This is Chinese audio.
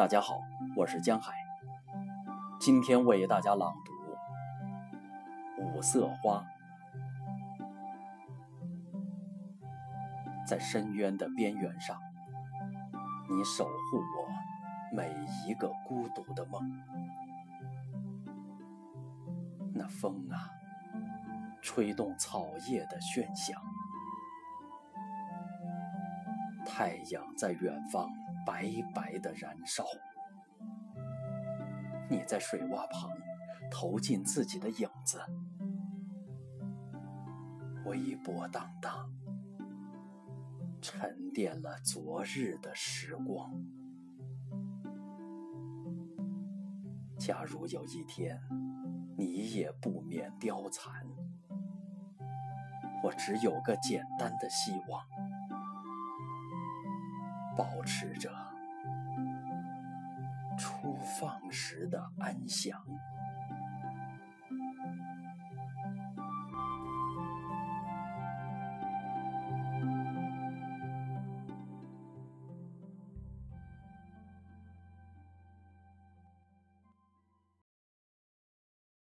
大家好，我是江海，今天为大家朗读《五色花》。在深渊的边缘上，你守护我每一个孤独的梦。那风啊，吹动草叶的喧响。太阳在远方。白白的燃烧，你在水洼旁投进自己的影子，微波荡荡，沉淀了昨日的时光。假如有一天你也不免凋残，我只有个简单的希望。保持着初放时的安详。